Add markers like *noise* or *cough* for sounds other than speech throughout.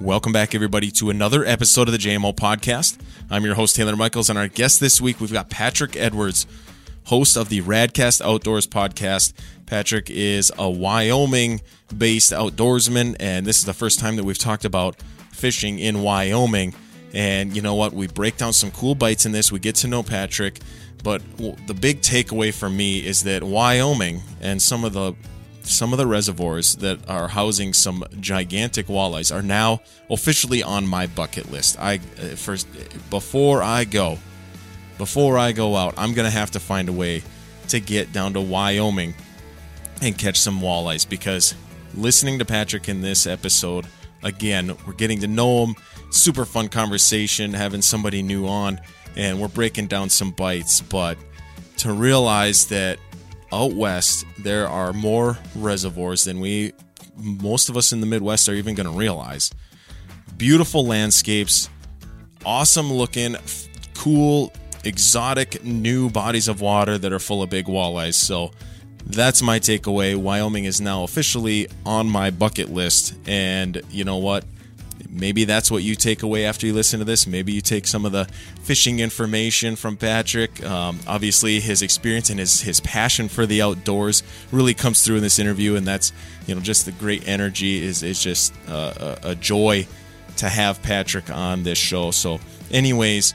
Welcome back, everybody, to another episode of the JMO podcast. I'm your host, Taylor Michaels, and our guest this week, we've got Patrick Edwards, host of the Radcast Outdoors podcast. Patrick is a Wyoming based outdoorsman, and this is the first time that we've talked about fishing in Wyoming. And you know what? We break down some cool bites in this, we get to know Patrick. But the big takeaway for me is that Wyoming and some of the some of the reservoirs that are housing some gigantic walleyes are now officially on my bucket list. I uh, first before I go, before I go out, I'm gonna have to find a way to get down to Wyoming and catch some walleyes because listening to Patrick in this episode again, we're getting to know him. Super fun conversation, having somebody new on, and we're breaking down some bites. But to realize that out west there are more reservoirs than we most of us in the midwest are even going to realize. Beautiful landscapes awesome looking cool exotic new bodies of water that are full of big walleyes. So that's my takeaway. Wyoming is now officially on my bucket list. And you know what maybe that's what you take away after you listen to this. Maybe you take some of the fishing information from Patrick. Um, obviously, his experience and his his passion for the outdoors really comes through in this interview, and that's you know just the great energy is is just uh, a, a joy to have Patrick on this show. So, anyways,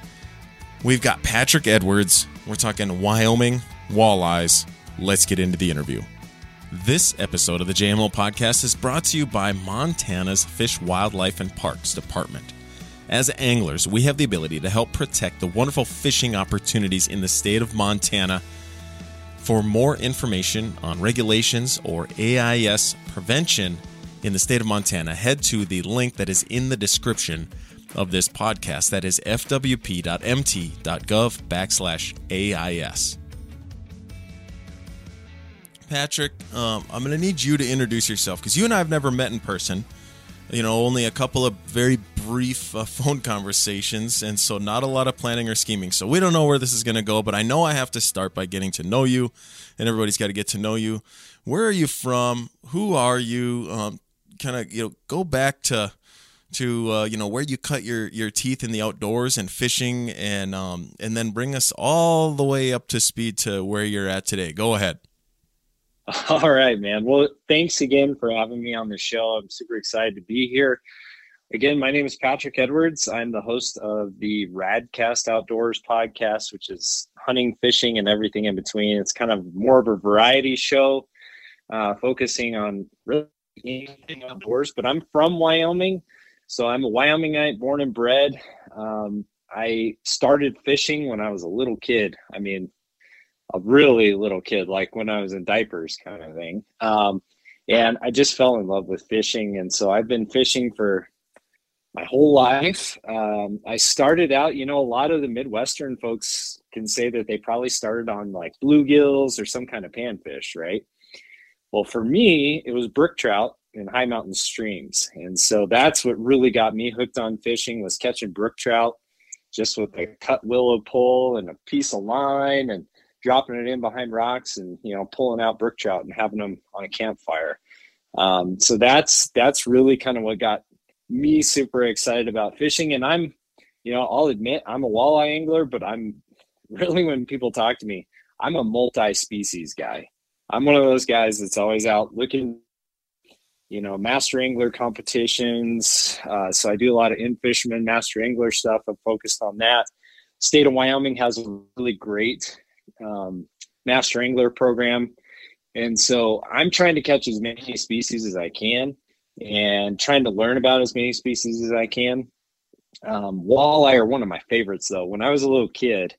we've got Patrick Edwards. We're talking Wyoming walleyes. Let's get into the interview. This episode of the JMO podcast is brought to you by Montana's Fish, Wildlife, and Parks Department. As anglers, we have the ability to help protect the wonderful fishing opportunities in the state of Montana. For more information on regulations or AIS prevention in the state of Montana, head to the link that is in the description of this podcast. That is fwp.mt.gov backslash AIS. Patrick, um, I'm going to need you to introduce yourself because you and I have never met in person. You know, only a couple of very brief uh, *laughs* phone conversations, and so not a lot of planning or scheming. So we don't know where this is going to go, but I know I have to start by getting to know you, and everybody's got to get to know you. Where are you from? Who are you? Um, kind of, you know, go back to to uh, you know where you cut your your teeth in the outdoors and fishing, and um, and then bring us all the way up to speed to where you're at today. Go ahead. *laughs* All right, man. Well, thanks again for having me on the show. I'm super excited to be here. Again, my name is Patrick Edwards. I'm the host of the Radcast Outdoors podcast, which is hunting, fishing, and everything in between. It's kind of more of a variety show, uh, focusing on really anything outdoors. But I'm from Wyoming, so I'm a Wyomingite, born and bred. Um, I started fishing when I was a little kid. I mean, a really little kid, like when I was in diapers, kind of thing. Um, and I just fell in love with fishing, and so I've been fishing for my whole life. Um, I started out, you know, a lot of the Midwestern folks can say that they probably started on like bluegills or some kind of panfish, right? Well, for me, it was brook trout in high mountain streams, and so that's what really got me hooked on fishing was catching brook trout, just with a cut willow pole and a piece of line and dropping it in behind rocks and you know pulling out brook trout and having them on a campfire. Um, so that's that's really kind of what got me super excited about fishing. And I'm, you know, I'll admit I'm a walleye angler, but I'm *laughs* really when people talk to me, I'm a multi-species guy. I'm one of those guys that's always out looking, you know, master angler competitions. Uh, so I do a lot of In-Fisherman, master angler stuff. I'm focused on that. State of Wyoming has a really great um, master angler program. And so I'm trying to catch as many species as I can and trying to learn about as many species as I can. Um, walleye are one of my favorites though. When I was a little kid,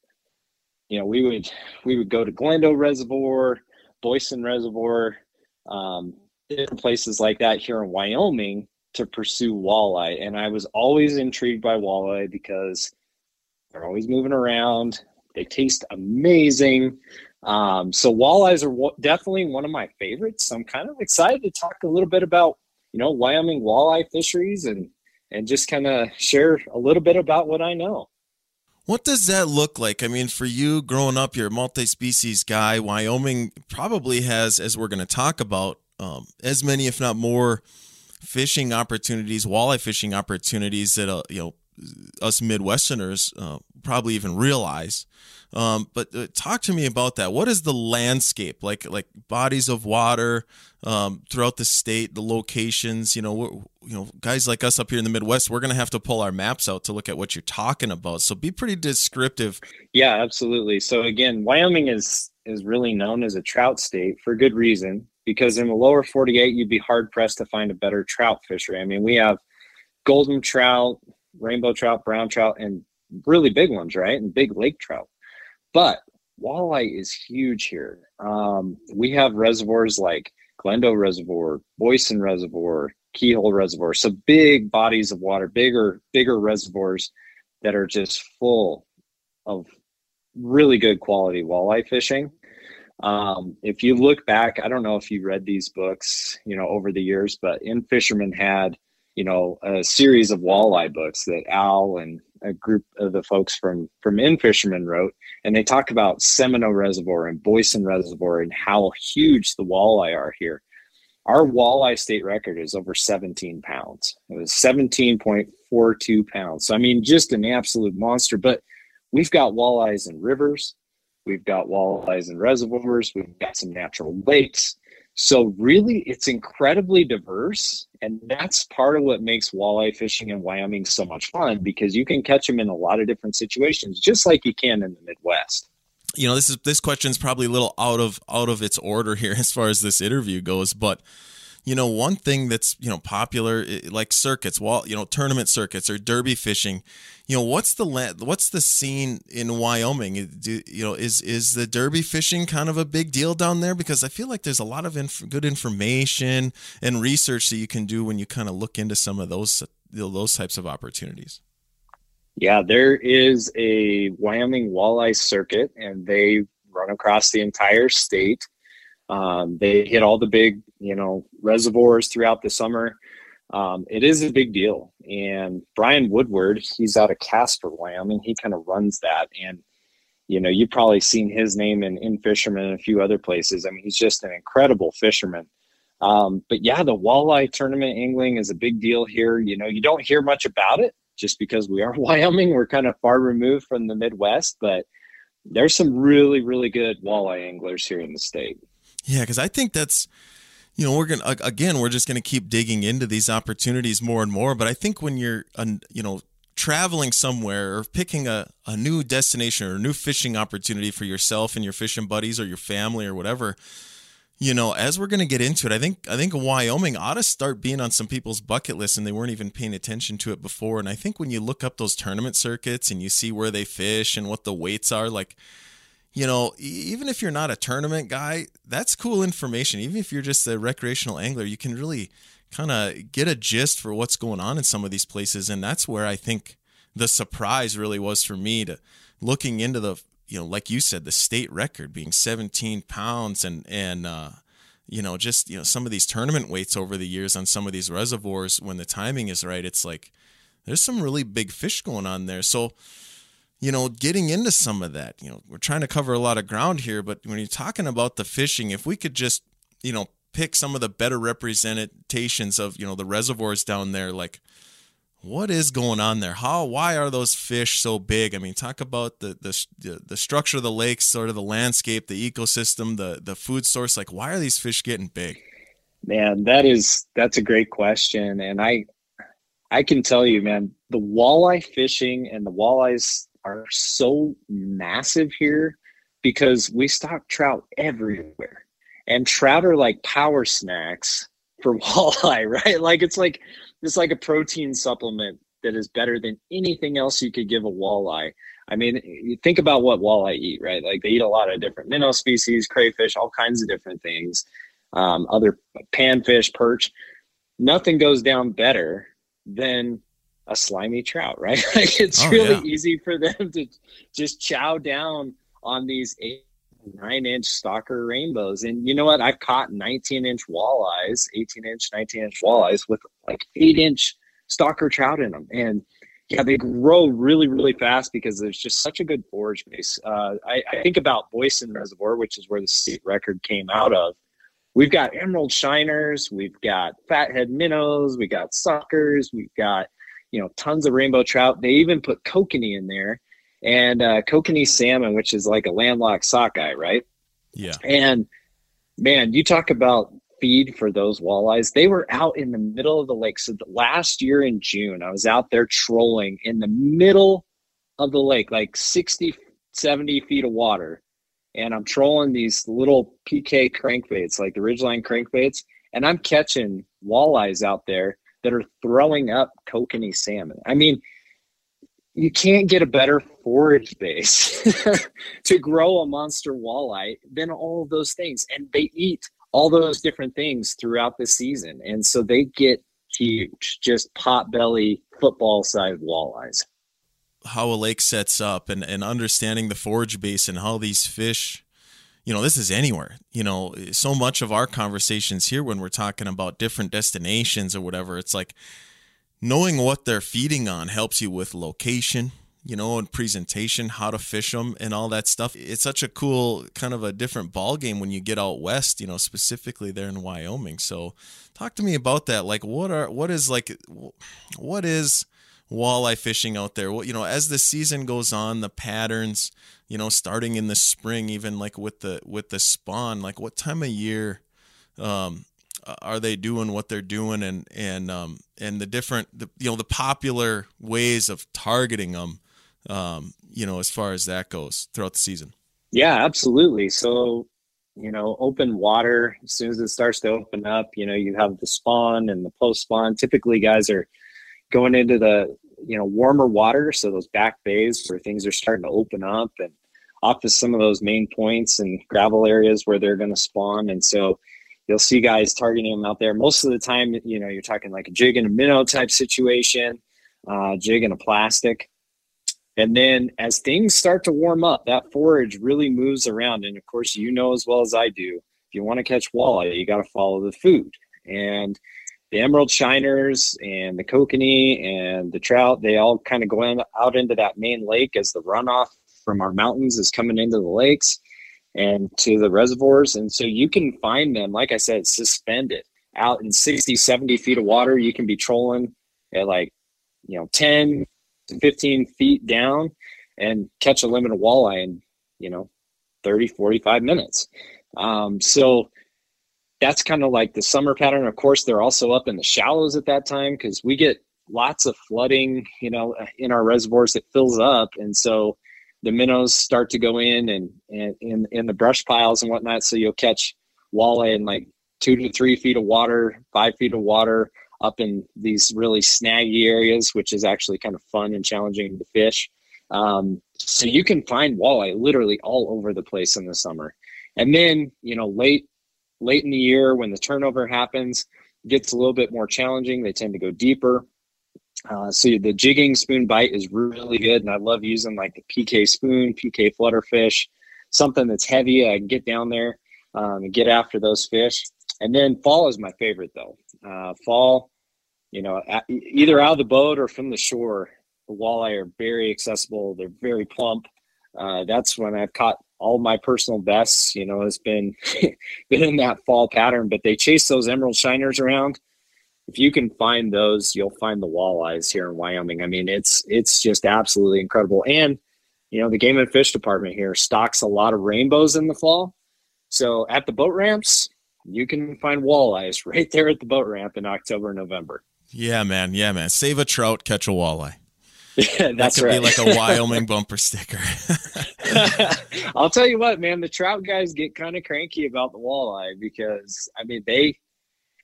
you know, we would we would go to Glendo Reservoir, Boysen Reservoir, um, different places like that here in Wyoming to pursue walleye. And I was always intrigued by walleye because they're always moving around. They taste amazing. Um, so walleyes are w- definitely one of my favorites. So I'm kind of excited to talk a little bit about, you know, Wyoming walleye fisheries and and just kind of share a little bit about what I know. What does that look like? I mean, for you growing up, you're a multi-species guy. Wyoming probably has, as we're going to talk about, um, as many, if not more, fishing opportunities, walleye fishing opportunities that uh, you know us Midwesterners uh, probably even realize. Um, but uh, talk to me about that. What is the landscape like? Like bodies of water um, throughout the state, the locations. You know, you know, guys like us up here in the Midwest, we're gonna have to pull our maps out to look at what you're talking about. So be pretty descriptive. Yeah, absolutely. So again, Wyoming is is really known as a trout state for good reason because in the lower 48 you'd be hard pressed to find a better trout fishery. I mean, we have golden trout, rainbow trout, brown trout, and really big ones, right? And big lake trout. But walleye is huge here. Um, we have reservoirs like Glendo Reservoir, Boysen Reservoir, Keyhole Reservoir. So big bodies of water, bigger, bigger reservoirs that are just full of really good quality walleye fishing. Um, if you look back, I don't know if you read these books, you know, over the years, but In-Fisherman had you know, a series of walleye books that Al and a group of the folks from from In-Fisherman wrote, and they talk about Seminoe Reservoir and Boysen Reservoir and how huge the walleye are here. Our walleye state record is over 17 pounds. It was 17.42 pounds. So I mean, just an absolute monster. But we've got walleyes in rivers, we've got walleyes in reservoirs, we've got some natural lakes. So really, it's incredibly diverse, and that's part of what makes walleye fishing in Wyoming so much fun because you can catch them in a lot of different situations, just like you can in the Midwest. You know, this is this question is probably a little out of out of its order here *laughs* as far as this interview goes, but you know, one thing that's you know popular like circuits, wall, you know, tournament circuits or derby fishing. You know, what's the what's the scene in Wyoming? Do, you know, is is the derby fishing kind of a big deal down there? Because I feel like there's a lot of inf- good information and research that you can do when you kind of look into some of those you know, those types of opportunities. Yeah, there is a Wyoming walleye circuit, and they run across the entire state. Um, they hit all the big, you know, reservoirs throughout the summer. Um, it is a big deal. And Brian Woodward, he's out of Casper, Wyoming. He kind of runs that. And, you know, you've probably seen his name in, In-Fisherman and a few other places. I mean, he's just an incredible fisherman. Um, but yeah, the walleye tournament angling is a big deal here. You know, you don't hear much about it just because we are *laughs* Wyoming. We're kind of far removed from the Midwest, but there's some really, really good walleye anglers here in the state. Yeah, because I think that's, you know, we're gonna again, we're just gonna keep digging into these opportunities more and more. But I think when you're, you know, traveling somewhere or picking a, a new destination or a new fishing opportunity for yourself and your fishing buddies or your family or whatever, you know, as we're gonna get into it, I think I think Wyoming ought to start being on some people's bucket list and they weren't even paying attention to it before. And I think when you look up those tournament circuits and you see where they fish and what the weights are, like you know, even if you're not a tournament guy, that's cool information. Even if you're just a recreational angler, you can really kind of get a gist for what's going on in some of these places. And that's where I think the surprise really was for me to looking into the, you know, like you said, the state record being 17 pounds and, and, uh, you know, just, you know, some of these tournament weights over the years on some of these reservoirs when the timing is right, it's like there's some really big fish going on there. So, you know, getting into some of that. You know, we're trying to cover a lot of ground here, but when you're talking about the fishing, if we could just, you know, pick some of the better representations of, you know, the reservoirs down there, like what is going on there? How, why are those fish so big? I mean, talk about the the the structure of the lakes, sort of the landscape, the ecosystem, the the food source. Like, why are these fish getting big? Man, that is that's a great question, and I I can tell you, man, the walleye fishing and the walleyes are so massive here because we stock trout everywhere. And trout are like power snacks for *laughs* walleye, right? Like it's like it's like a protein supplement that is better than anything else you could give a walleye. I mean, you think about what walleye eat, right? Like they eat a lot of different minnow species, crayfish, all kinds of different things, um, other panfish, perch. Nothing goes down better than a slimy trout, right? *laughs* like it's oh, really yeah. easy for them to just chow down on these eight, nine inch stocker rainbows. And you know what? I've caught 19 inch walleyes, 18 inch, 19 inch walleyes with like eight inch stocker trout in them. And yeah, they grow really, really fast because there's just such a good forage base. Uh, I, I think about Boysen Reservoir, which is where the state record came out of. we've got emerald shiners, we've got fathead minnows, we got suckers, we've got you know tons of rainbow trout. They even put kokanee in there, and uh, kokanee salmon, which is like a landlocked sockeye, right? Yeah. And man, you talk about feed for those walleyes. They were out in the middle of the lake. So the last year in June, I was out there trolling in the middle of the lake, like 60, 70 feet of water. And I'm trolling these little PK crankbaits, like the Ridgeline crankbaits, and I'm catching walleyes out there that are throwing up kokanee salmon. I mean, you can't get a better forage base *laughs* to grow a monster walleye than all of those things. And they eat all those different things throughout the season. And so they get huge, just pot belly, football sized walleyes. How a lake sets up and, and understanding the forage base and how these fish, you know, this is anywhere. You know, so much of our conversations here when we're talking about different destinations or whatever, it's like knowing what they're feeding on helps you with location, you know, and presentation, how to fish them, and all that stuff. It's such a cool kind of a different ball game when you get out west, you know, specifically there in Wyoming. So, talk to me about that. Like, what are what is like, what is walleye fishing out there? Well, you know, as the season goes on, the patterns, you know, starting in the spring, even like with the with the spawn, like what time of year um, are they doing what they're doing, and and um, and the different, the, you know, the popular ways of targeting them um, you know, as far as that goes throughout the season. Yeah, absolutely. So, you know, open water, as soon as it starts to open up, you know, you have the spawn and the post spawn. Typically, guys are going into the, you know, warmer water. So, those back bays where things are starting to open up and off to some of those main points and gravel areas where they're going to spawn. And so, you'll see guys targeting them out there. Most of the time, you know, you're talking like a jig and a minnow type situation, uh, jig and a plastic. And then as things start to warm up, that forage really moves around. And of course, you know as well as I do, if you want to catch walleye, you got to follow the food. And the emerald shiners and the kokanee and the trout, they all kind of go in, out into that main lake as the runoff from our mountains is coming into the lakes and to the reservoirs. And so you can find them, like I said, suspended out in 60, 70 feet of water. You can be trolling at like, you know, 10, to 15 feet down and catch a limit of walleye in, you know, 30, 45 minutes. Um, so that's kind of like the summer pattern. Of course, they're also up in the shallows at that time because we get lots of flooding, you know, in our reservoirs that fills up. And so the minnows start to go in and, and in, in the brush piles and whatnot. So you'll catch walleye in like two to three feet of water, five feet of water, up in these really snaggy areas, which is actually kind of fun and challenging to fish. Um, so you can find walleye literally all over the place in the summer. And then, you know, late late in the year when the turnover happens, gets a little bit more challenging. They tend to go deeper. Uh, so the jigging spoon bite is really good, and I love using like the PK spoon, PK flutterfish, something that's heavy. I can get down there um, and get after those fish. And then fall is my favorite though. Uh, fall, you know, either out of the boat or from the shore, the walleye are very accessible. They're very plump. Uh, that's when I've caught all my personal bests. You know, has been *laughs* been in that fall pattern. But they chase those emerald shiners around. If you can find those, you'll find the walleyes here in Wyoming. I mean, it's it's just absolutely incredible. And you know, the game and fish department here stocks a lot of rainbows in the fall. So at the boat ramps, you can find walleyes *laughs* right there at the boat ramp in October, November. Yeah, man. Yeah, man. Save a trout, catch a walleye. Yeah, that's that could right. be like a Wyoming *laughs* bumper sticker. *laughs* *laughs* I'll tell you what, man. The trout guys get kind of cranky about the walleye because I mean they,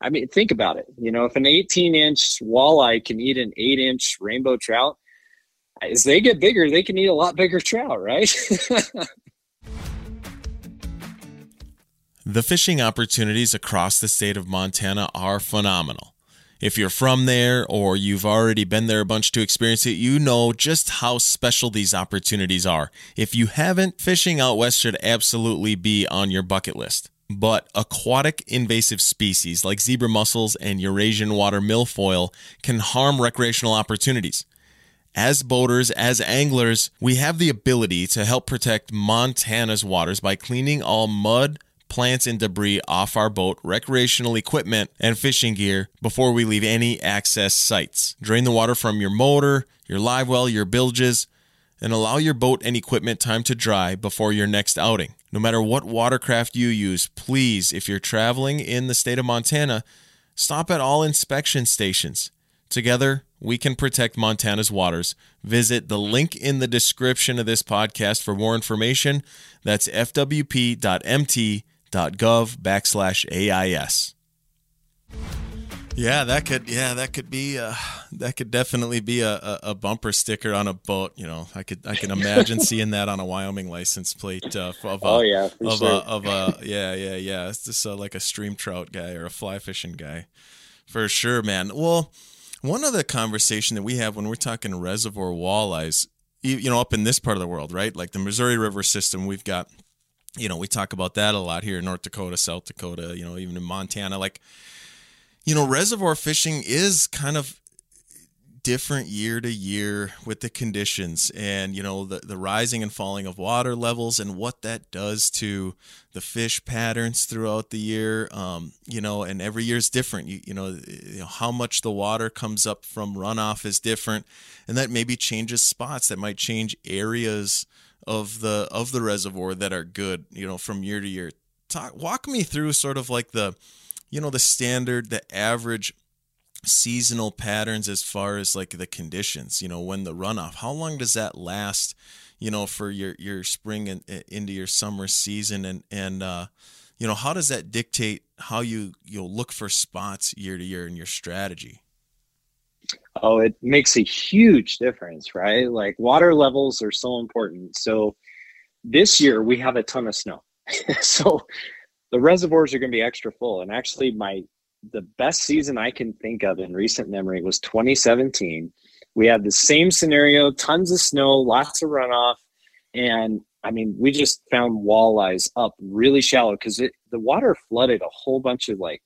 I mean think about it. You know, if an 18 inch walleye can eat an eight inch rainbow trout, as they get bigger, they can eat a lot bigger trout, right? The fishing opportunities across the state of Montana are phenomenal. If you're from there or you've already been there a bunch to experience it, you know just how special these opportunities are. If you haven't, fishing out west should absolutely be on your bucket list. But aquatic invasive species like zebra mussels and Eurasian water milfoil can harm recreational opportunities. As boaters, as anglers, we have the ability to help protect Montana's waters by cleaning all mud, plants, and debris off our boat, recreational equipment, and fishing gear before we leave any access sites. Drain the water from your motor, your live well, your bilges, and allow your boat and equipment time to dry before your next outing. No matter what watercraft you use, please, if you're traveling in the state of Montana, stop at all inspection stations. Together, we can protect Montana's waters. Visit the link in the description of this podcast for more information. That's fwp.mt.gov backslash AIS. Yeah, that could yeah that could be uh, that could definitely be a, a, a, bumper sticker on a boat. You know, I could I can imagine seeing that on a Wyoming license plate uh, of a, oh yeah of sure. a of a yeah yeah yeah. It's just uh, like a stream trout guy or a fly fishing guy, for sure, man. Well, one other conversation that we have when we're talking reservoir walleyes, you know, up in this part of the world, right? Like the Missouri River system, we've got, you know, we talk about that a lot here in North Dakota, South Dakota, you know, even in Montana. Like, you know, reservoir fishing is kind of different year to year with the conditions and you know the, the rising and falling of water levels and what that does to the fish patterns throughout the year um, you know and every year is different you, you, know, you know how much the water comes up from runoff is different and that maybe changes spots that might change areas of the of the reservoir that are good you know from year to year. Talk walk me through sort of like the you know the standard the average seasonal patterns as far as like the conditions you know when the runoff how long does that last you know for your your spring and into your summer season? And and uh you know how does that dictate how you you'll look for spots year to year in your strategy oh it makes a huge difference right? Like water levels are so important. So this year we have a ton of snow. *laughs* So the reservoirs are going to be extra full. And actually my the best season I can think of in recent memory was 2017. We had the same scenario, tons of snow, lots of runoff, and I mean, we just found walleyes up really shallow because the water flooded a whole bunch of like,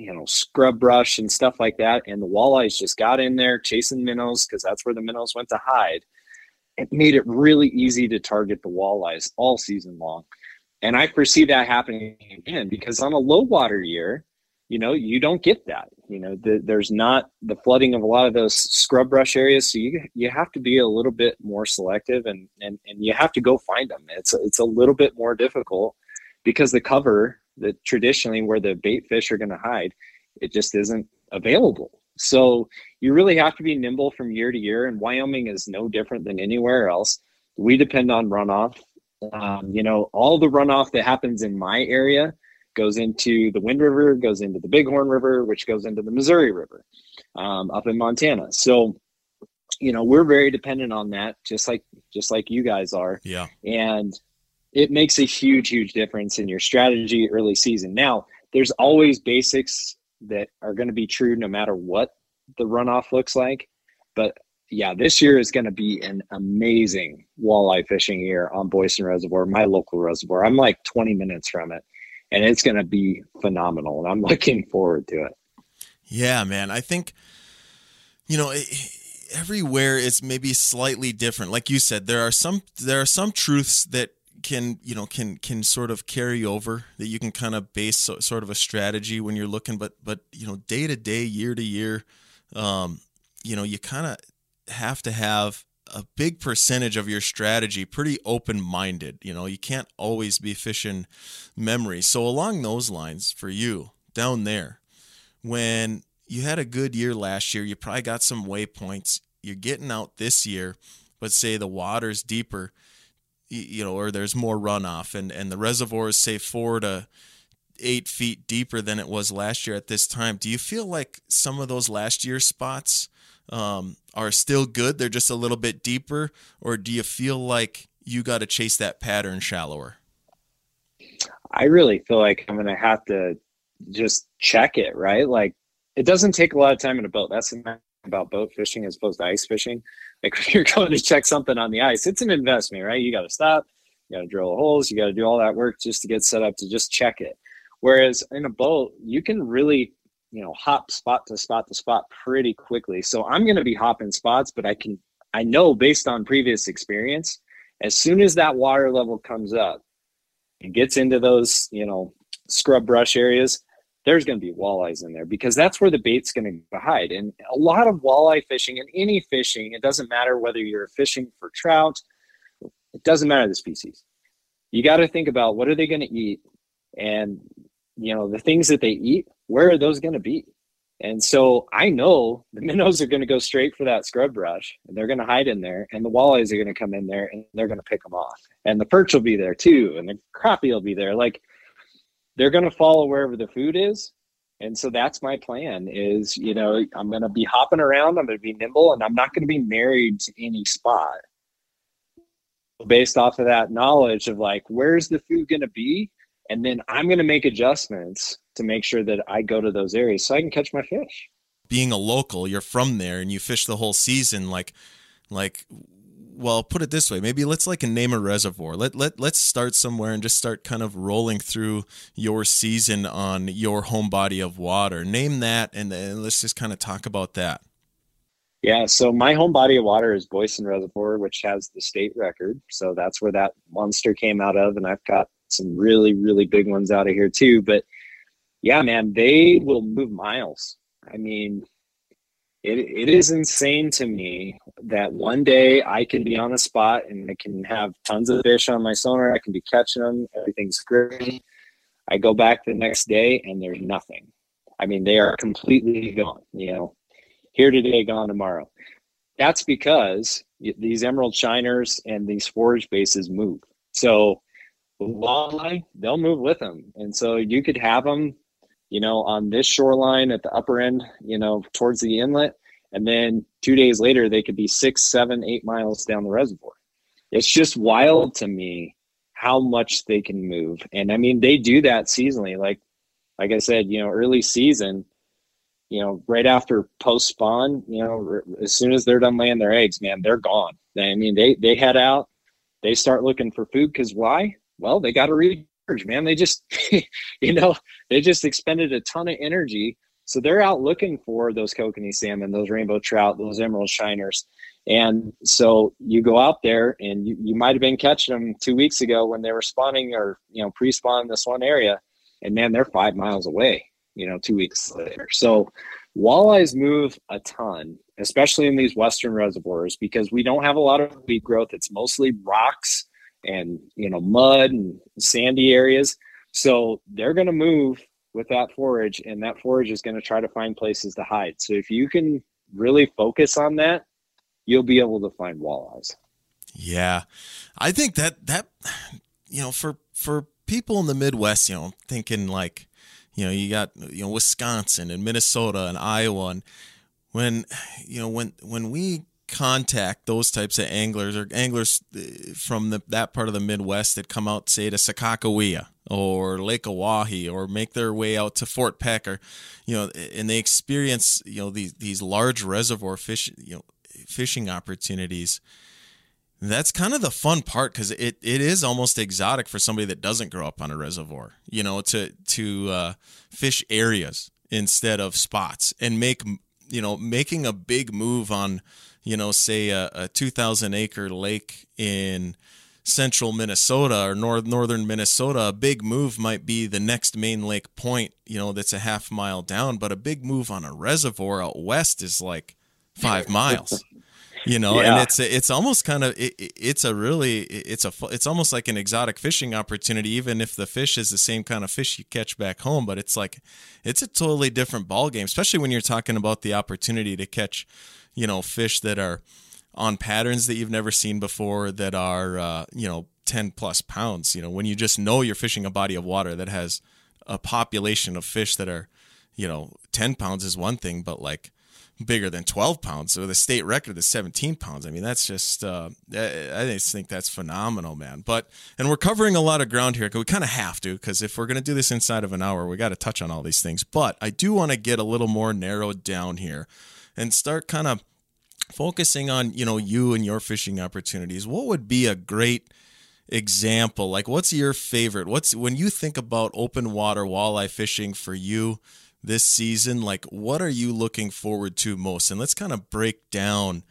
you know, scrub brush and stuff like that, and the walleyes just got in there chasing minnows because that's where the minnows went to hide. It made it really easy to target the walleyes all season long, and I foresee that happening again because on a low water year, you know you don't get that. You know the, there's not the flooding of a lot of those scrub brush areas so you you have to be a little bit more selective and and, and you have to go find them. It's it's a little bit more difficult because the cover that traditionally where the bait fish are going to hide it just isn't available so you really have to be nimble from year to year and wyoming is no different than anywhere else we depend on runoff um, you know all the runoff that happens in my area goes into the Wind River, goes into the Bighorn River, which goes into the Missouri River um, up in Montana. So, you know, we're very dependent on that, just like just like you guys are. Yeah. And it makes a huge, huge difference in your strategy early season. Now, there's always basics that are going to be true no matter what the runoff looks like. But yeah, this year is going to be an amazing walleye fishing year on Boysen Reservoir, my local reservoir. I'm like 20 minutes from it and it's going to be phenomenal. And I'm *laughs* looking forward to it. Yeah, man. I think, you know, everywhere is maybe slightly different. Like you said, there are some there are some truths that can you know can can sort of carry over that you can kind of base so, sort of a strategy when you're looking but but you know day to day year to year um you know you kind of have to have a big percentage of your strategy pretty open minded. You know, you can't always be fishing memory. So, along those lines, for you down there, when you had a good year last year, you probably got some waypoints. You're getting out this year, but say the water's deeper, you know, or there's more runoff, and, and the reservoir is, say, four to eight feet deeper than it was last year at this time. Do you feel like some of those last year spots? um, are still good, they're just a little bit deeper, or do you feel like you got to chase that pattern shallower? I really feel like I'm going to have to just check it, right? Like it doesn't take a lot of time in a boat. That's about boat fishing as opposed to ice fishing. Like *laughs* if you're going to check something on the ice, it's an investment, right? You got to stop, you got to drill holes, you got to do all that work just to get set up to just check it. Whereas in a boat, you can really you know hop spot to spot to spot pretty quickly so i'm going to be hopping spots but i can i know based on previous experience as soon as that water level comes up and gets into those, you know, scrub brush areas, there's going to be walleyes in there because that's where the bait's going to hide. And a lot of walleye fishing and any fishing, it doesn't matter whether you're fishing for trout, it doesn't matter the species. You got to think about what are they going to eat and you know the things that they eat, where are those going to be? And so I know the minnows are going to go straight for that scrub brush and they're going to hide in there and the walleyes are going to come in there and they're going to pick them off. And the perch will be there too and the crappie will be there. Like they're going to follow wherever the food is. And so that's my plan is, you know, I'm going to be hopping around, I'm going to be nimble and I'm not going to be married to any spot. Based off of that knowledge of like where's the food going to be and then I'm going to make adjustments to make sure that I go to those areas so I can catch my fish. Being a local, you're from there and you fish the whole season like like well, put it this way, maybe let's like name a reservoir. Let let let's start somewhere and just start kind of rolling through your season on your home body of water. Name that and then let's just kind of talk about that. Yeah, so my home body of water is Boysen Reservoir, which has the state record. So that's where that monster came out of, and I've got some really, really big ones out of here too. But yeah, man, they will move miles. I mean, it, it is insane to me that one day I can be on a spot and I can have tons of fish on my sonar. I can be catching them. Everything's great. I go back the next day and there's nothing. I mean, they are completely gone, you know, here today, gone tomorrow. That's because these emerald shiners and these forage bases move. So walleye, they'll move with them. And so you could have them, you know, on this shoreline at the upper end, you know, towards the inlet. And then two days later, they could be six, seven, eight miles down the reservoir. It's just wild to me how much they can move. And I mean, they do that seasonally. Like, like I said, you know, early season, you know, right after post spawn, you know, as soon as they're done laying their eggs, man, they're gone. I mean, they, they head out, they start looking for food. Cause why? well, they got to recharge, man. They just, *laughs* you know, they just expended a ton of energy. So they're out looking for those kokanee salmon, those rainbow trout, those emerald shiners. And so you go out there and you, you might have been catching them two weeks ago when they were spawning or, you know, pre-spawn this one area. And man, they're five miles away, you know, two weeks later. So walleyes move a ton, especially in these western reservoirs, because we don't have a lot of weed growth. It's mostly rocks and you know mud and sandy areas. So they're going to move with that forage and that forage is going to try to find places to hide. So if you can really focus on that you'll be able to find walleyes. Yeah. I think that that you know for for people in the midwest you know thinking like you know you got you know wisconsin and minnesota and iowa and when you know when when we contact those types of anglers or anglers uh, from the, that part of the Midwest that come out, say, to Sakakawea or Lake Oahe or make their way out to Fort Peck or, you know, and they experience, you know, these, these large reservoir fish, you know, fishing opportunities. That's kind of the fun part because it, it is almost exotic for somebody that doesn't grow up on a reservoir, you know, to, to uh, fish areas instead of spots and make, you know, making a big move on, you know, say a, a 2,000 acre lake in central Minnesota or north, northern Minnesota, a big move might be the next main lake point, you know, that's a half mile down, but a big move on a reservoir out west is like five miles. You know, yeah. and it's it's almost kind of it, it's a really it's a it's almost like an exotic fishing opportunity, even if the fish is the same kind of fish you catch back home. But it's like it's a totally different ball game, especially when you're talking about the opportunity to catch you know fish that are on patterns that you've never seen before that are uh, you know 10 plus pounds you know when you just know you're fishing a body of water that has a population of fish that are you know 10 pounds is one thing but like bigger than 12 pounds so the state record is 17 pounds. I mean that's just uh, i just think that's phenomenal man. But and we're covering a lot of ground here we kind of have to because if we're going to do this inside of an hour we got to touch on all these things. But i do want to get a little more narrowed down here and start kind of focusing on you know you and your fishing opportunities what would be a great example? Like what's your favorite? What's when you think about open water walleye fishing for you this season like what are you looking forward to most? And let's kind of break down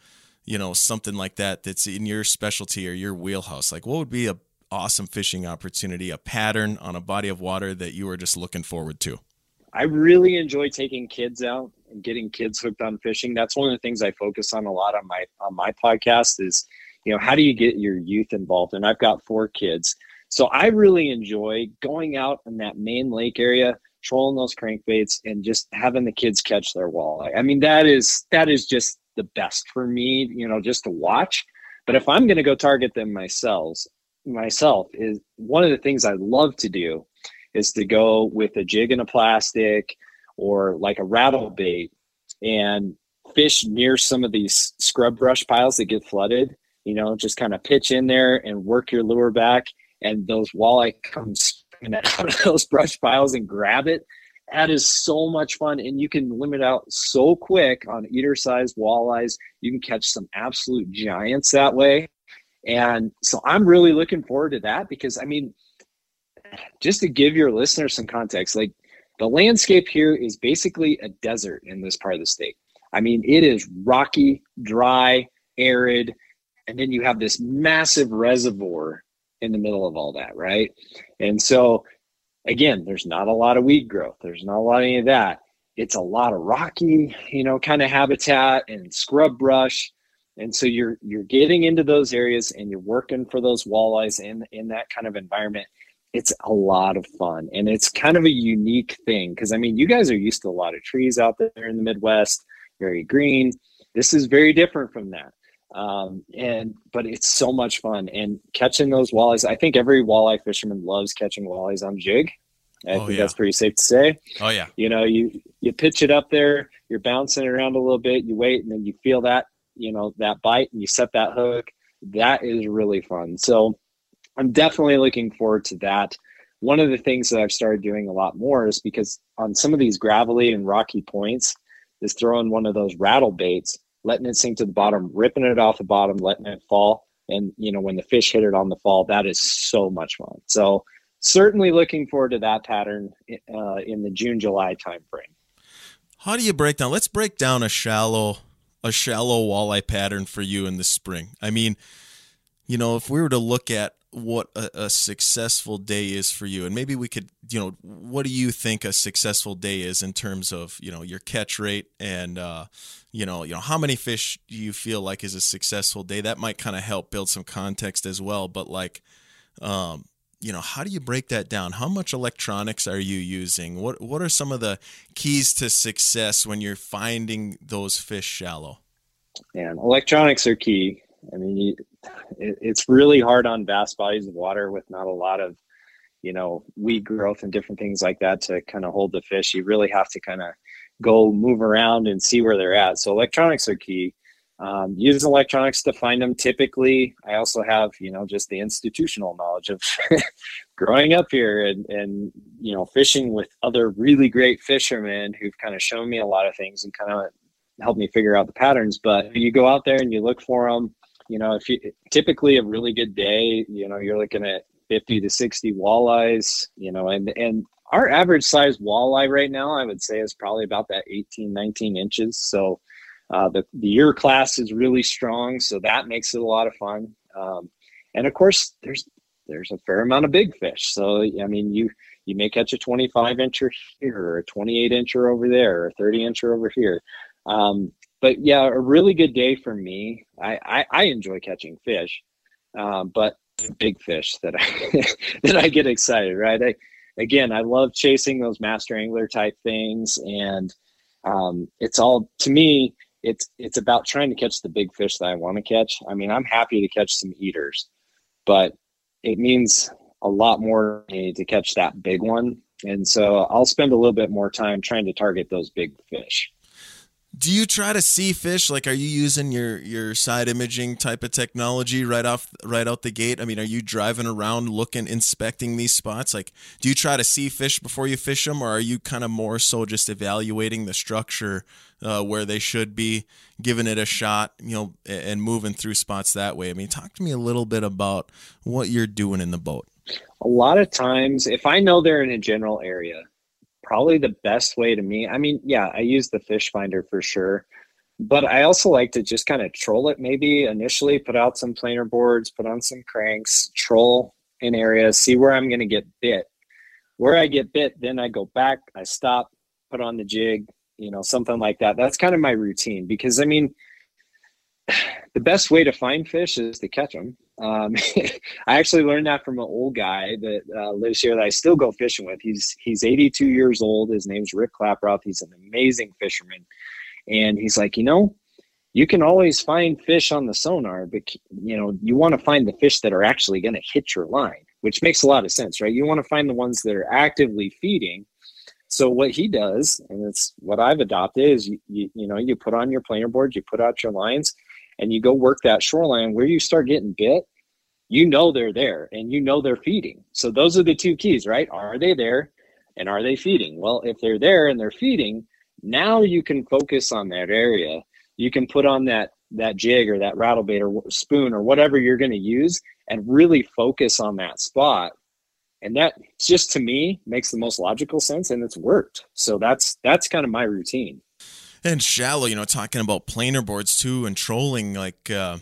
you know something like that that's in your specialty or your wheelhouse. Like what would be a, awesome fishing opportunity, a pattern on a body of water that you are just looking forward to? I really enjoy taking kids out getting kids hooked on fishing. That's one of the things I focus on a lot on my on my podcast is, you know, how do you get your youth involved? And I've got four kids. So I really enjoy going out in that main lake area, trolling those crankbaits and just having the kids catch their walleye. I mean, that is that is just the best for me, you know, just to watch. But if I'm going to go target them myself, myself is one of the things I love to do is to go with a jig and a plastic or like a rattle bait and fish near some of these scrub brush piles that get flooded. You know, just kind of pitch in there and work your lure back, and those walleye come *laughs* out of those brush piles and grab it. That is so much fun, and you can limit out so quick on eater-sized walleyes. You can catch some absolute giants that way, and so I'm really looking forward to that because I mean, just to give your listeners some context, like the landscape here is basically a desert in this part of the state. I mean, it is rocky, dry, arid, and then you have this massive reservoir in the middle of all that, right? And so, again, there's not a lot of weed growth. There's not a lot of any of that. It's a lot of rocky, you know, kind of habitat and scrub brush. And so you're you're getting into those areas and you're working for those walleyes in in that kind of environment it's a lot of fun and it's kind of a unique thing because i mean you guys are used to a lot of trees out there in the midwest very green. This is very different from that um, and but it's so much fun and catching those walleyes i think every walleye fisherman loves catching walleyes on jig. I oh, think yeah. that's pretty safe to say. Oh yeah. You know you you pitch it up there you're bouncing around a little bit you wait and then you feel that you know that bite and you set that hook. That is really fun. So I'm definitely looking forward to that. One of the things that I've started doing a lot more is because on some of these gravelly and rocky points, is throwing one of those rattle baits, letting it sink to the bottom, ripping it off the bottom, letting it fall. And you know, when the fish hit it on the fall, that is so much fun. So certainly looking forward to that pattern uh, in the June July timeframe. How do you break down? Let's break down a shallow a shallow walleye pattern for you in the spring. I mean, you know, if we were to look at what a, a, successful day is for you. And maybe we could you know what do you think a successful day is in terms of you know your catch rate and uh, you know you know how many fish do you feel like is a successful day? That might kind of help build some context as well but like um, you know how do you break that down? How much electronics are you using? What what are some of the keys to success when you're finding those fish shallow? And electronics are key I mean, it, it's really hard on vast bodies of water with not a lot of, you know, weed growth and different things like that to kind of hold the fish. You really have to kind of go move around and see where they're at. So electronics are key. Um, using electronics to find them typically. I also have, you know, just the institutional knowledge of *laughs* growing up here and, and, you know, fishing with other really great fishermen who've kind of shown me a lot of things and kind of helped me figure out the patterns. But you go out there and you look for them, you know, if you typically a really good day, you know, you're looking at 50 to 60 walleyes, you know, and, and our average size walleye right now, I would say is probably about that 18, 19 inches. So uh, the, the year class is really strong. So that makes it a lot of fun. Um, and of course there's, there's a fair amount of big fish. So, I mean, you, you may catch a 25 incher here or a 28 incher over there or a 30 incher over here. Um, but yeah, a really good day for me. I, I, I enjoy catching fish, um, but big fish that I *laughs* that I get excited. Right. I, again, I love chasing those master angler type things, and um, it's all to me. It's it's about trying to catch the big fish that I want to catch. I mean, I'm happy to catch some eaters, but it means a lot more to catch that big one. And so I'll spend a little bit more time trying to target those big fish do you try to see fish? Like are you using your your side imaging type of technology right off right out the gate? I mean are you driving around looking inspecting these spots? Like do you try to see fish before you fish them or are you kind of more so just evaluating the structure uh, where they should be giving it a shot you know and moving through spots that way? I mean talk to me a little bit about what you're doing in the boat. A lot of times if i know they're in a general area probably the best way to me. I mean, yeah, I use the fish finder for sure, but I also like to just kind of troll it maybe initially, put out some planer boards, put on some cranks, troll in areas, see where I'm going to get bit. Where I get bit, then I go back, I stop, put on the jig, you know, something like that. That's kind of my routine because I mean, *sighs* the best way to find fish is to catch them. Um, *laughs* I actually learned that from an old guy that uh, lives here that I still go fishing with. He's he's 82 years old. His name's Rick Klaproth. He's an amazing fisherman, and he's like, you know, you can always find fish on the sonar, but you know, you want to find the fish that are actually going to hit your line, which makes a lot of sense, right? You want to find the ones that are actively feeding. So what he does, and it's what I've adopted, is you, you, you know you put on your planer board, you put out your lines, and you go work that shoreline where you start getting bit. You know they're there, and you know they're feeding. So those are the two keys, right? Are they there, and are they feeding? Well, if they're there and they're feeding, now you can focus on that area you can put on that that jig or that rattle bait or spoon or whatever you're going to use and really focus on that spot and that just to me makes the most logical sense and it's worked so that's that's kind of my routine and shallow you know talking about planer boards too and trolling like uh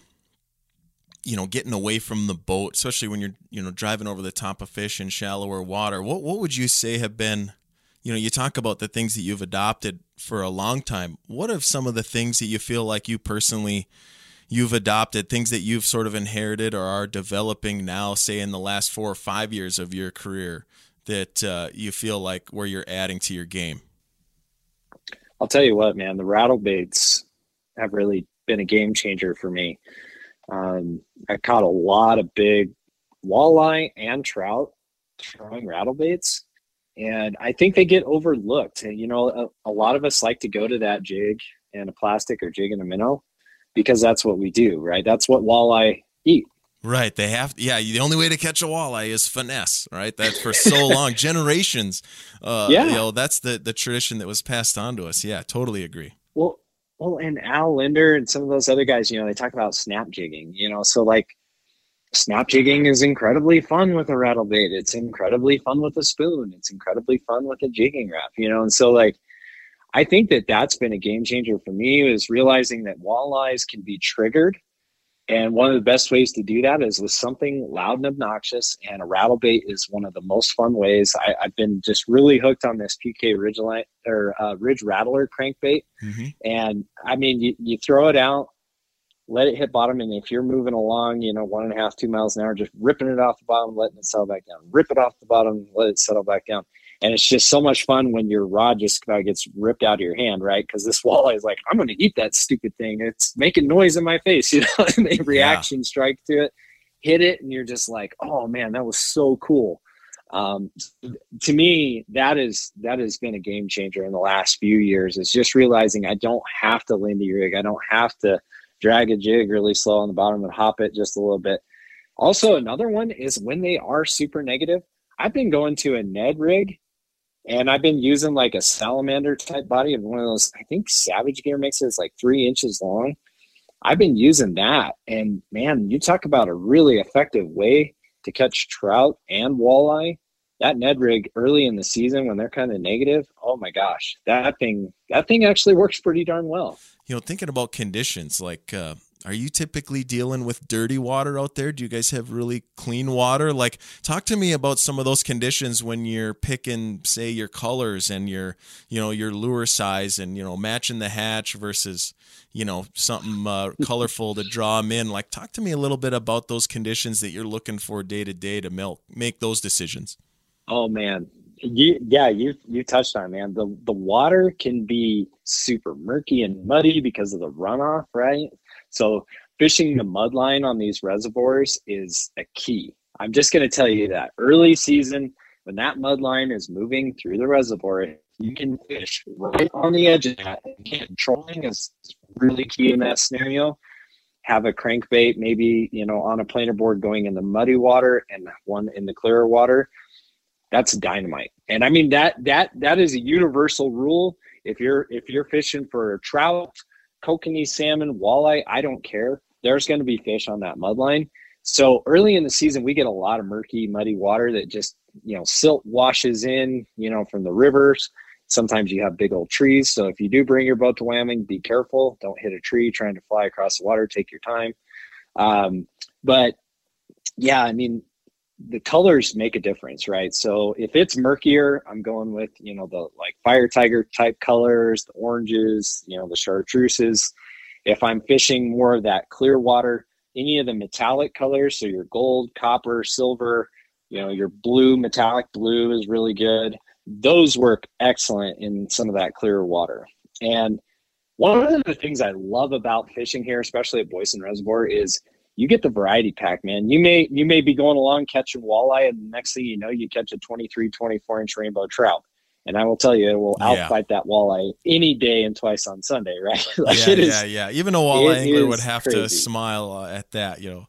you know getting away from the boat especially when you're you know driving over the top of fish in shallower water what what would you say have been you know, you talk about the things that you've adopted for a long time. What are some of the things that you feel like you personally you've adopted, things that you've sort of inherited or are developing now, say in the last four or five years of your career, that uh, you feel like where you're adding to your game? I'll tell you what, man, the rattle baits have really been a game changer for me. Um, I caught a lot of big walleye and trout throwing rattle baits and I think they get overlooked. And, you know, a, a, lot of us like to go to that jig and a plastic or jig and a minnow because that's what we do, right? That's what walleye eat. Right. They have, yeah. The only way to catch a walleye is finesse, right? That's for so *laughs* long, generations. Uh, yeah. You know, that's the the tradition that was passed on to us. Yeah, totally agree. Well, well, and Al Lindner and some of those other guys, you know, they talk about snap jigging. You know, so like snap jigging is incredibly fun with a rattle bait. It's incredibly fun with a spoon. It's incredibly fun with a jigging Rap, you know? And so like, I think that that's been a game changer for me is realizing that walleyes can be triggered. And one of the best ways to do that is with something loud and obnoxious. And a rattle bait is one of the most fun ways. I, have been just really hooked on this PK Ridge, or uh, Ridge Rattler crankbait. Mm-hmm. And I mean, you, you throw it out, let it hit bottom. And if you're moving along, you know, one and a half, two miles an hour, just ripping it off the bottom, letting it settle back down, rip it off the bottom, let it settle back down. And it's just so much fun when your rod just about gets ripped out of your hand, right? Because this *laughs* walleye is like, I'm going to eat that stupid thing. It's making noise in my face, *laughs* you know, and the reaction yeah. strike to it, hit it, and you're just like, oh man, that was so cool. Um, to me, that is that has been a game changer in the last few years. Is just realizing I don't have to land the rig, I don't have to drag a jig really slow on the bottom and hop it just a little bit. Also, another one is when they are super negative. I've been going to a Ned rig and I've been using like a salamander type body of one of those, I think Savage Gear makes it, it's like three inches long. I've been using that. And man, you talk about a really effective way to catch trout and walleye that Ned rig early in the season when they're kind of negative, oh my gosh, that thing that thing actually works pretty darn well. You know, thinking about conditions, like uh, are you typically dealing with dirty water out there? Do you guys have really clean water? Like, talk to me about some of those conditions when you're picking, say, your colors and your, you know, your lure size, and you know, matching the hatch versus, you know, something uh, *laughs* colorful to draw them in. Like, talk to me a little bit about those conditions that you're looking for day to day to milk, make those decisions. Oh man, you, yeah, you you touched on man. The the water can be super murky and muddy because of the runoff, right? So fishing the mud line on these reservoirs is a key. I'm just going to tell you that early season when that mud line is moving through the reservoir, you can fish right on the edge of that. Trolling is really key in that scenario. Have a crankbait, maybe you know, on a planer board going in the muddy water and one in the clearer water that's dynamite. And I mean that that that is a universal rule. If you're if you're fishing for trout, kokanee salmon, walleye, I don't care. There's going to be fish on that mudline. So early in the season, we get a lot of murky, muddy water that just you know silt washes in, you know, from the rivers. Sometimes you have big old trees. So if you do bring your boat to Wyoming, be careful. Don't hit a tree trying to fly across the water. Take your time. Um, but yeah, I mean, the colors make a difference, right? So if it's murkier, I'm going with, you know, the like fire tiger type colors, the oranges, you know, the chartreuses. If I'm fishing more of that clear water, any of the metallic colors, so your gold, copper, silver, you know, your blue, metallic blue is really good. Those work excellent in some of that clear water. And one of the things I love about fishing here, especially at Boysen Reservoir, is you get the variety pack, man. You may you may be going along catching walleye, and the next thing you know, you catch a 23, 24 inch rainbow trout. And I will tell you, it will yeah. outfight that walleye any day and twice on Sunday, *laughs* right? like yeah, yeah, yeah. Even a walleye angler would have crazy. to smile uh, at that, you know.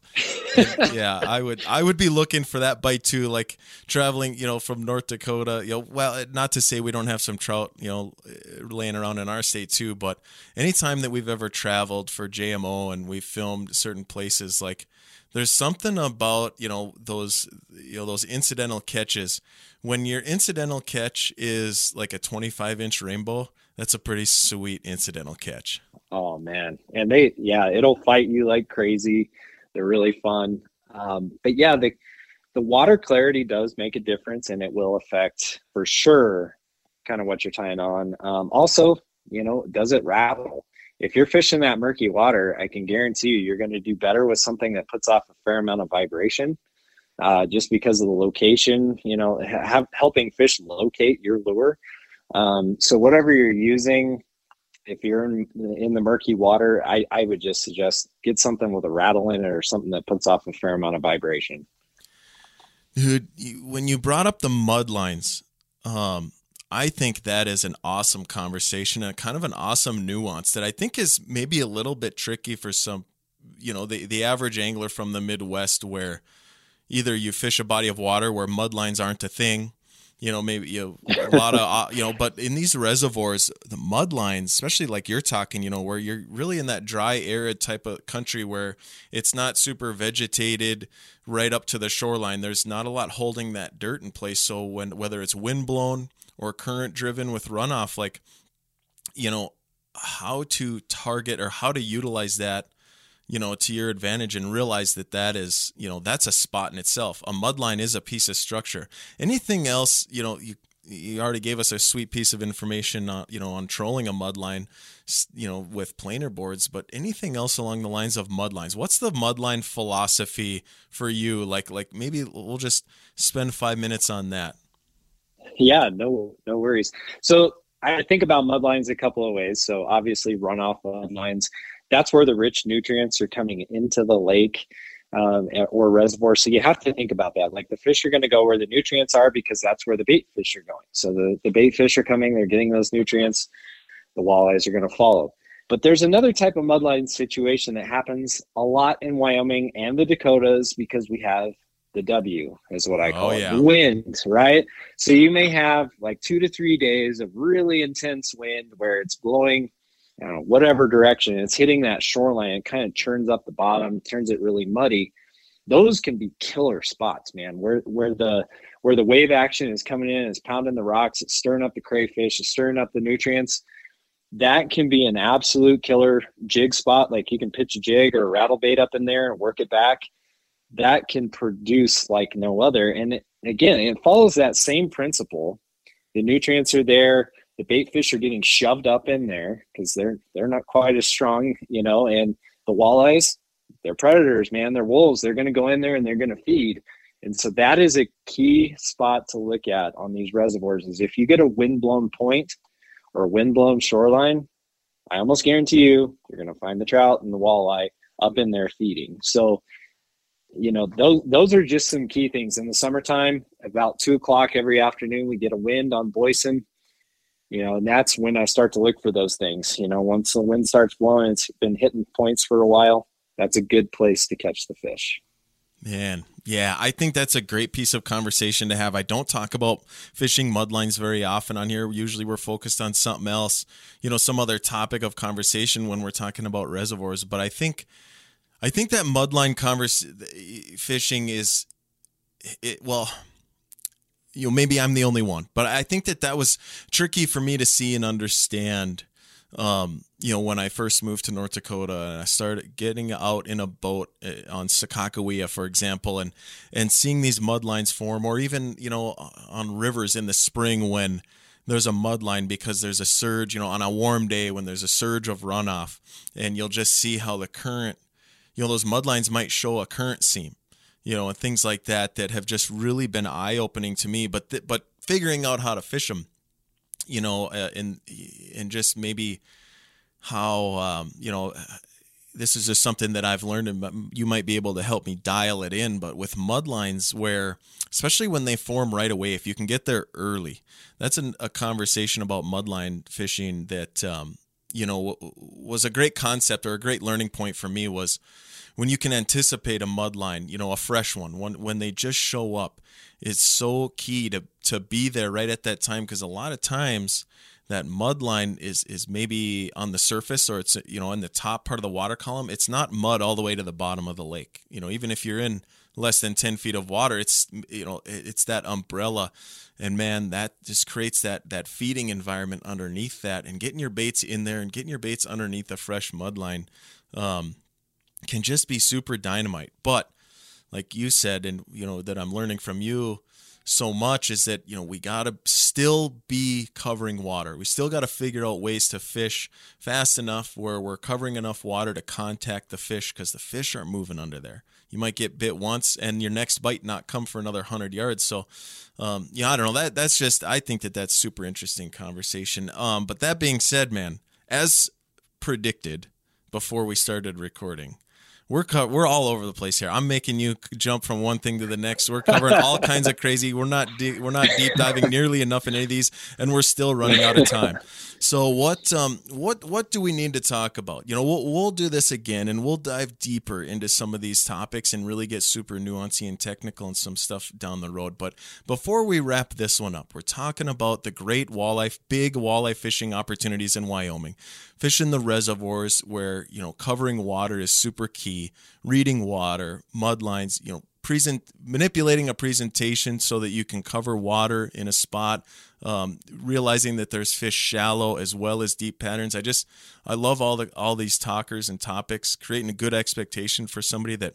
Yeah, I would. I would be looking for that bite too. Like traveling, you know, from North Dakota. You know, well, not to say we don't have some trout, you know, laying around in our state too, but anytime that we've ever traveled for JMO and we've filmed certain places, like there's something about you know those you know those incidental catches when your incidental catch is like a 25 inch rainbow that's a pretty sweet incidental catch oh man and they yeah it'll fight you like crazy they're really fun um, but yeah the the water clarity does make a difference and it will affect for sure kind of what you're tying on um, also you know does it rattle if you're fishing that murky water, I can guarantee you you're going to do better with something that puts off a fair amount of vibration. Uh, just because of the location, you know, have, helping fish locate your lure. Um, so whatever you're using, if you're in, in the murky water, I, I would just suggest get something with a rattle in it or something that puts off a fair amount of vibration. Dude, when you brought up the mud lines, um, I think that is an awesome conversation and kind of an awesome nuance that I think is maybe a little bit tricky for some, you know, the, the average angler from the Midwest where either you fish a body of water where mud lines aren't a thing, you know, maybe you know, a lot of, uh, you know, but in these reservoirs, the mud lines, especially like you're talking, you know, where you're really in that dry, arid type of country where it's not super vegetated right up to the shoreline. There's not a lot holding that dirt in place. So when, whether it's wind blown, or current driven with runoff like you know how to target or how to utilize that you know to your advantage and realize that that is you know that's a spot in itself. A mudline is a piece of structure. Anything else you know you you already gave us a sweet piece of information uh, you know on trolling a mudline you know with planer boards but anything else along the lines of mudlines? What's the mudline philosophy for you? Like like maybe we'll just spend 5 minutes on that. Yeah, no, no worries. So I think about mudlines a couple of ways. So obviously runoff mudlines, that's where the rich nutrients are coming into the lake um, or reservoir. So you have to think about that. Like the fish are going to go where the nutrients are because that's where the bait fish are going. So the, the bait fish are coming, they're getting those nutrients. The walleyes are going to follow. But there's another type of mudline situation that happens a lot in Wyoming and the Dakotas because we have the W is what I oh, call oh, yeah. it. Wind, right? So you may have like two to three days of really intense wind where it's blowing, you know, whatever direction. It's hitting that shoreline. It kind of churns up the bottom, turns it really muddy. Those can be killer spots, man. Where where the where the wave action is coming in, it's pounding the rocks, it's stirring up the crayfish, it's stirring up the nutrients. That can be an absolute killer jig spot. Like you can pitch a jig or a rattle bait up in there and work it back that can produce like no other. And it, again, it follows that same principle. The nutrients are there. The bait fish are getting shoved up in there because they're they're not quite as strong, you know. And the walleyes, they're predators, man. They're wolves. They're going to go in there and they're going to feed. And so that is a key spot to look at on these reservoirs. Is if you get a windblown point or a windblown shoreline, I almost guarantee you you're going to find the trout and the walleye up in there feeding. So you know those those are just some key things in the summertime about two o'clock every afternoon we get a wind on boysen you know and that's when i start to look for those things you know once the wind starts blowing it's been hitting points for a while that's a good place to catch the fish. Man yeah i think that's a great piece of conversation to have. I don't talk about fishing mudlines very often on here. Usually we're focused on something else you know some other topic of conversation when we're talking about reservoirs but i think I think that mudline converse fishing is, it, well, you know, maybe I'm the only one, but I think that that was tricky for me to see and understand um, you know, when I first moved to North Dakota and I started getting out in a boat eh, on Sakakawea, for example, and and seeing these mud lines form, or even you know on rivers in the spring when there's a mud line because there's a surge, you know, on a warm day when there's a surge of runoff, and you'll just see how the current, you know, those mud lines might show a current seam, you know, and things like that that have just really been eye opening to me. But th- but figuring out how to fish them you know, uh, and and just maybe how um, you know this is just something that I've learned, and you might be able to help me dial it in. But with mudlines, where especially when they form right away, if you can get there early, that's an, a conversation about mudline fishing that um, you know was a great concept or a great learning point for me was when you can anticipate a mud line, you know, a fresh one, when when they just show up it's so key to to be there right at that time because a lot of times that mud line is is maybe on the surface or it's you know in the top part of the water column it's not mud all the way to the bottom of the lake you know even if you're in less than 10 feet of water it's you know it's that umbrella and man that just creates that that feeding environment underneath that and getting your baits in there and getting your baits underneath a fresh mud line um, can just be super dynamite but like you said, and you know that I'm learning from you so much is that you know we got to still be covering water. We still got to figure out ways to fish fast enough where we're covering enough water to contact the fish because the fish aren't moving under there. You might get bit once and your next bite not come for another hundred yards. So, um, yeah, I don't know. That that's just I think that that's super interesting conversation. Um, but that being said, man, as predicted before we started recording, we're co- we're all over the place here. I'm making you jump from one thing to the next. We're covering all *laughs* kinds of crazy. We're not de- we're not deep diving nearly enough in any of these, and we're still running out of time. So what um what what do we need to talk about? You know, we'll we'll do this again, and we'll dive deeper into some of these topics and really get super nuancy and technical and some stuff down the road. But before we wrap this one up, we're talking about the great walleye, big walleye fishing opportunities in Wyoming fish in the reservoirs where you know covering water is super key reading water mud lines you know present manipulating a presentation so that you can cover water in a spot um, realizing that there's fish shallow as well as deep patterns. I just i love all the all these talkers and topics creating a good expectation for somebody that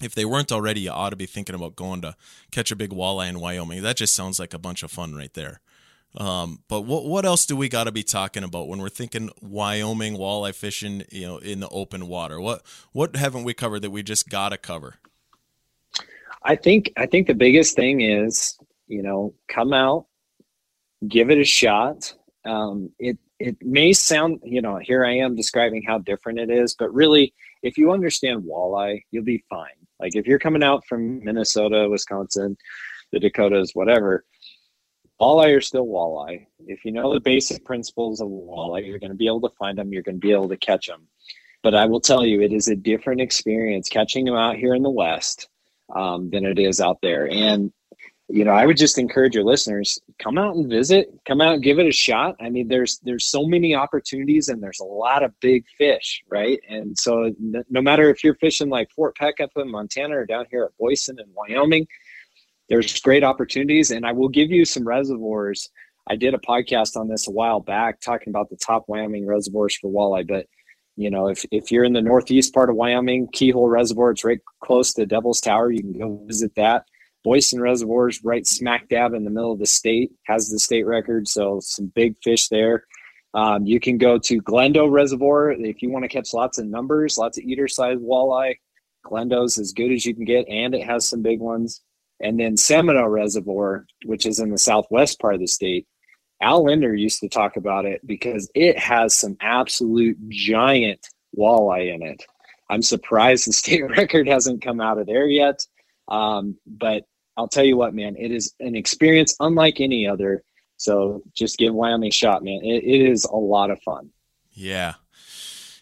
if they weren't already you ought to be thinking about going to catch a big walleye in wyoming. That just sounds like a bunch of fun right there um, but what what else do we got to be talking about when we're thinking Wyoming walleye fishing? You know, in the open water. What what haven't we covered that we just got to cover? I think I think the biggest thing is you know come out, give it a shot. Um, it it may sound you know here I am describing how different it is, but really if you understand walleye, you'll be fine. Like if you're coming out from Minnesota, Wisconsin, the Dakotas, whatever walleye are still walleye. If you know the basic principles of walleye, you're going to be able to find them. You're going to be able to catch them. But I will tell you, it is a different experience catching them out here in the West um, than it is out there. And you know, I would just encourage your listeners come out and visit, come out and give it a shot. I mean, there's there's so many opportunities and there's a lot of big fish, right? And so no matter if you're fishing like Fort Peck up in Montana or down here at Boysen in Wyoming, there's great opportunities. And i will give you some reservoirs. I did a podcast on this a while back talking about the top wyoming reservoirs for walleye. But you know if, if you're in the northeast part of wyoming keyhole reservoir it's right close to devil's tower. You can go visit that. Boysen reservoirs right smack dab in the middle of the state has the state record. So some big fish there. Um, you can go to glendo reservoir if you want to catch lots of numbers lots of eater size walleye. Glendo's as good as you can get and it has some big ones and then Seminoe Reservoir, which is in the southwest part of the state, Al Lindner used to talk about it because it has some absolute giant walleye in it. I'm surprised the state *laughs* record hasn't come out of there yet. Um, but I'll tell you what, man, it is an experience unlike any other. So just give Wyoming a shot, man. it, it is a lot of fun. Yeah.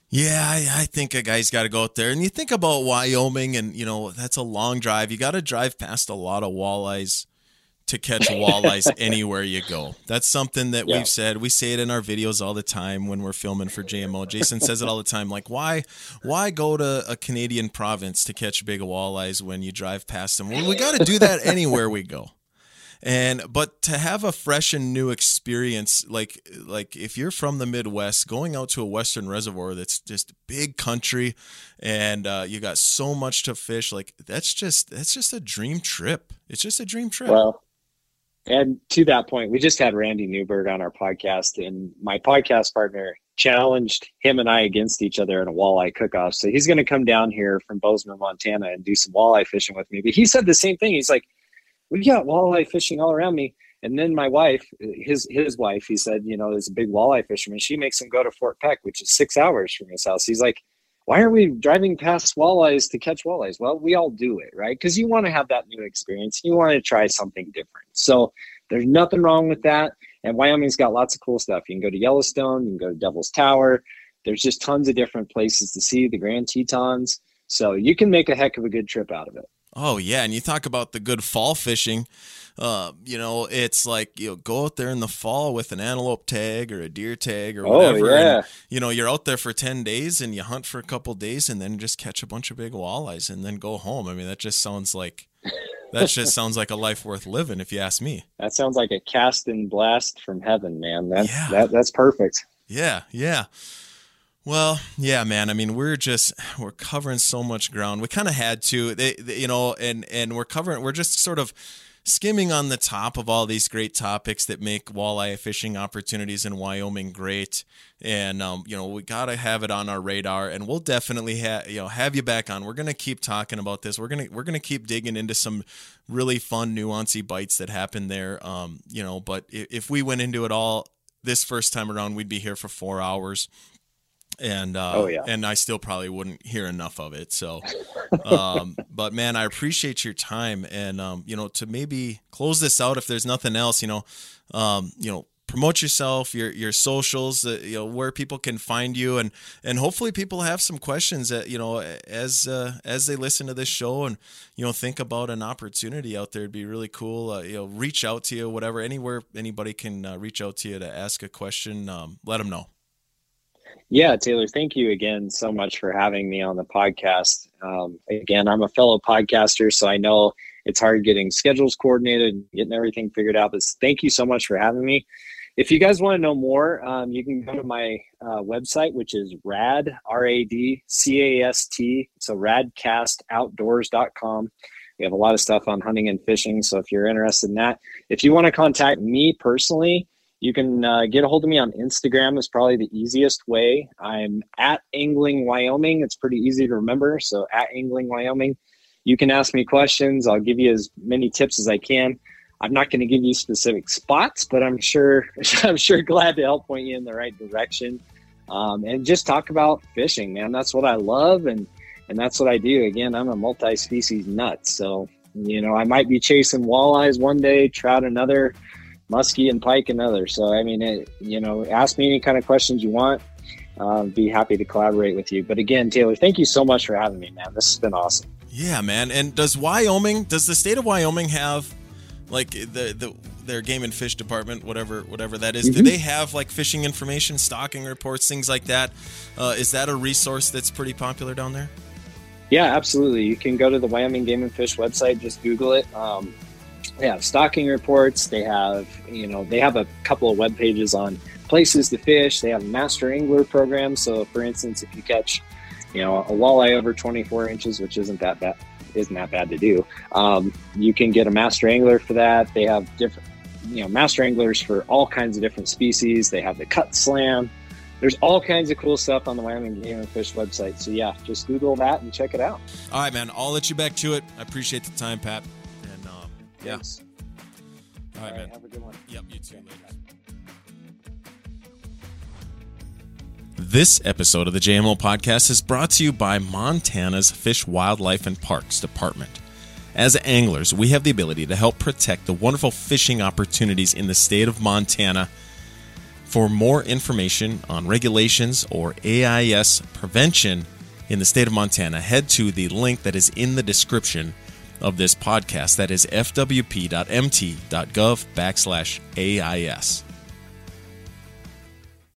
Yeah, I, I, think a guy's got to go out there. And you think about Wyoming, and you know that's a long drive. You got to drive past a lot of walleyes to catch *laughs* walleyes anywhere you go. That's something that yeah. we've said. We say it in our videos all the time when we're filming for JMO. Jason says it all the time. Like, why, why go to a Canadian province to catch big walleyes when you drive past them? Well, we got to do that anywhere we go. And but to have a fresh and new experience like like if you're from the midwest going out to a western reservoir that's just big country and uh, you got so much to fish like that's just that's just a dream trip. It's just a dream trip. Well and to that point we just had randy newberg on our podcast and my podcast partner challenged him and i against each other in a walleye cook-off. So he's going to come down here from bozeman montana and do some walleye fishing with me. But he said the same thing. He's like we got walleye fishing all around me. And then my wife, his his wife, he said, you know, is a big walleye fisherman. She makes him go to Fort Peck, which is six hours from his house. He's like, why are we driving past walleyes to catch walleyes? Well, we all do it, right? Because you want to have that new experience. You want to try something different. So there's nothing wrong with that. And Wyoming's got lots of cool stuff. You can go to Yellowstone, you can go to Devil's Tower. There's just tons of different places to see the Grand Tetons. So you can make a heck of a good trip out of it. Oh yeah, and you talk about the good fall fishing. Uh, you know, it's like you know, go out there in the fall with an antelope tag or a deer tag or oh, whatever. Oh, yeah. And, you know, you're out there for ten days and you hunt for a couple days and then just catch a bunch of big walleyes and then go home. I mean, that just sounds like that just *laughs* sounds like a life worth living, if you ask me. That sounds like a cast and blast from heaven, man. That's yeah. that, that's perfect. Yeah, yeah. Well, yeah, man. I mean, we're just we're covering so much ground. We kind of had to, they, they, you know, and and we're covering. We're just sort of skimming on the top of all these great topics that make walleye fishing opportunities in Wyoming great. And um, you know, we gotta have it on our radar, and we'll definitely have you know have you back on. We're gonna keep talking about this. We're gonna we're gonna keep digging into some really fun, nuancy bites that happen there. Um, you know, but if, if we went into it all this first time around, we'd be here for four hours and uh, oh, yeah. and I still probably wouldn't hear enough of it. So, *laughs* um, but man, I appreciate your time, and um, you know, to maybe close this out, if there's nothing else, you know, um, you know, promote yourself, your your socials, uh, you know, where people can find you, and and hopefully people have some questions that you know as uh, as they listen to this show and you know think about an opportunity out there. It'd be really cool. Uh, you know, reach out to you, whatever, anywhere anybody can uh, reach out to you to ask a question. Um, let them know. Yeah, Taylor, thank you again so much for having me on the podcast. Um, again, I'm a fellow podcaster, so I know it's hard getting schedules coordinated, getting everything figured out. But thank you so much for having me. If you guys want to know more, um, you can go to my uh, website, which is rad, R A D C A S T. So radcastoutdoors.com. We have a lot of stuff on hunting and fishing. So if you're interested in that, if you want to contact me personally, you can uh, get a hold of me on Instagram is probably the easiest way. I'm at Angling Wyoming. It's pretty easy to remember. So at Angling Wyoming, you can ask me questions. I'll give you as many tips as I can. I'm not going to give you specific spots, but I'm sure *laughs* I'm sure glad to help point you in the right direction. Um, and just talk about fishing, man. That's what I love, and and that's what I do. Again, I'm a multi-species nut, so you know I might be chasing walleyes one day, trout another muskie and pike and others. So I mean, it, you know, ask me any kind of questions you want. Uh, be happy to collaborate with you. But again, Taylor, thank you so much for having me, man. This has been awesome. Yeah, man. And does Wyoming, does the state of Wyoming have like the the their game and fish department, whatever whatever that is, mm-hmm. do they have like fishing information, stocking reports, things like that? Uh, is that a resource that's pretty popular down there? Yeah, absolutely. You can go to the Wyoming Game and Fish website, just Google it. Um, they have stocking reports. They have, you know, they have a couple of web pages on places to fish. They have a master angler program. So, for instance, if you catch, you know, a walleye over 24 inches, which isn't that bad, isn't that bad to do, um, you can get a master angler for that. They have different, you know, master anglers for all kinds of different species. They have the cut slam. There's all kinds of cool stuff on the Wyoming Game and Fish website. So yeah, just Google that and check it out. All right, man. I'll let you back to it. I appreciate the time, Pat. Yes. All right, All right man. Have a good one. Yep, you too. Later. This episode of the JMO podcast is brought to you by Montana's Fish, Wildlife, and Parks Department. As anglers, we have the ability to help protect the wonderful fishing opportunities in the state of Montana. For more information on regulations or AIS prevention in the state of Montana, head to the link that is in the description of this podcast. That is fwp.mt.gov backslash AIS.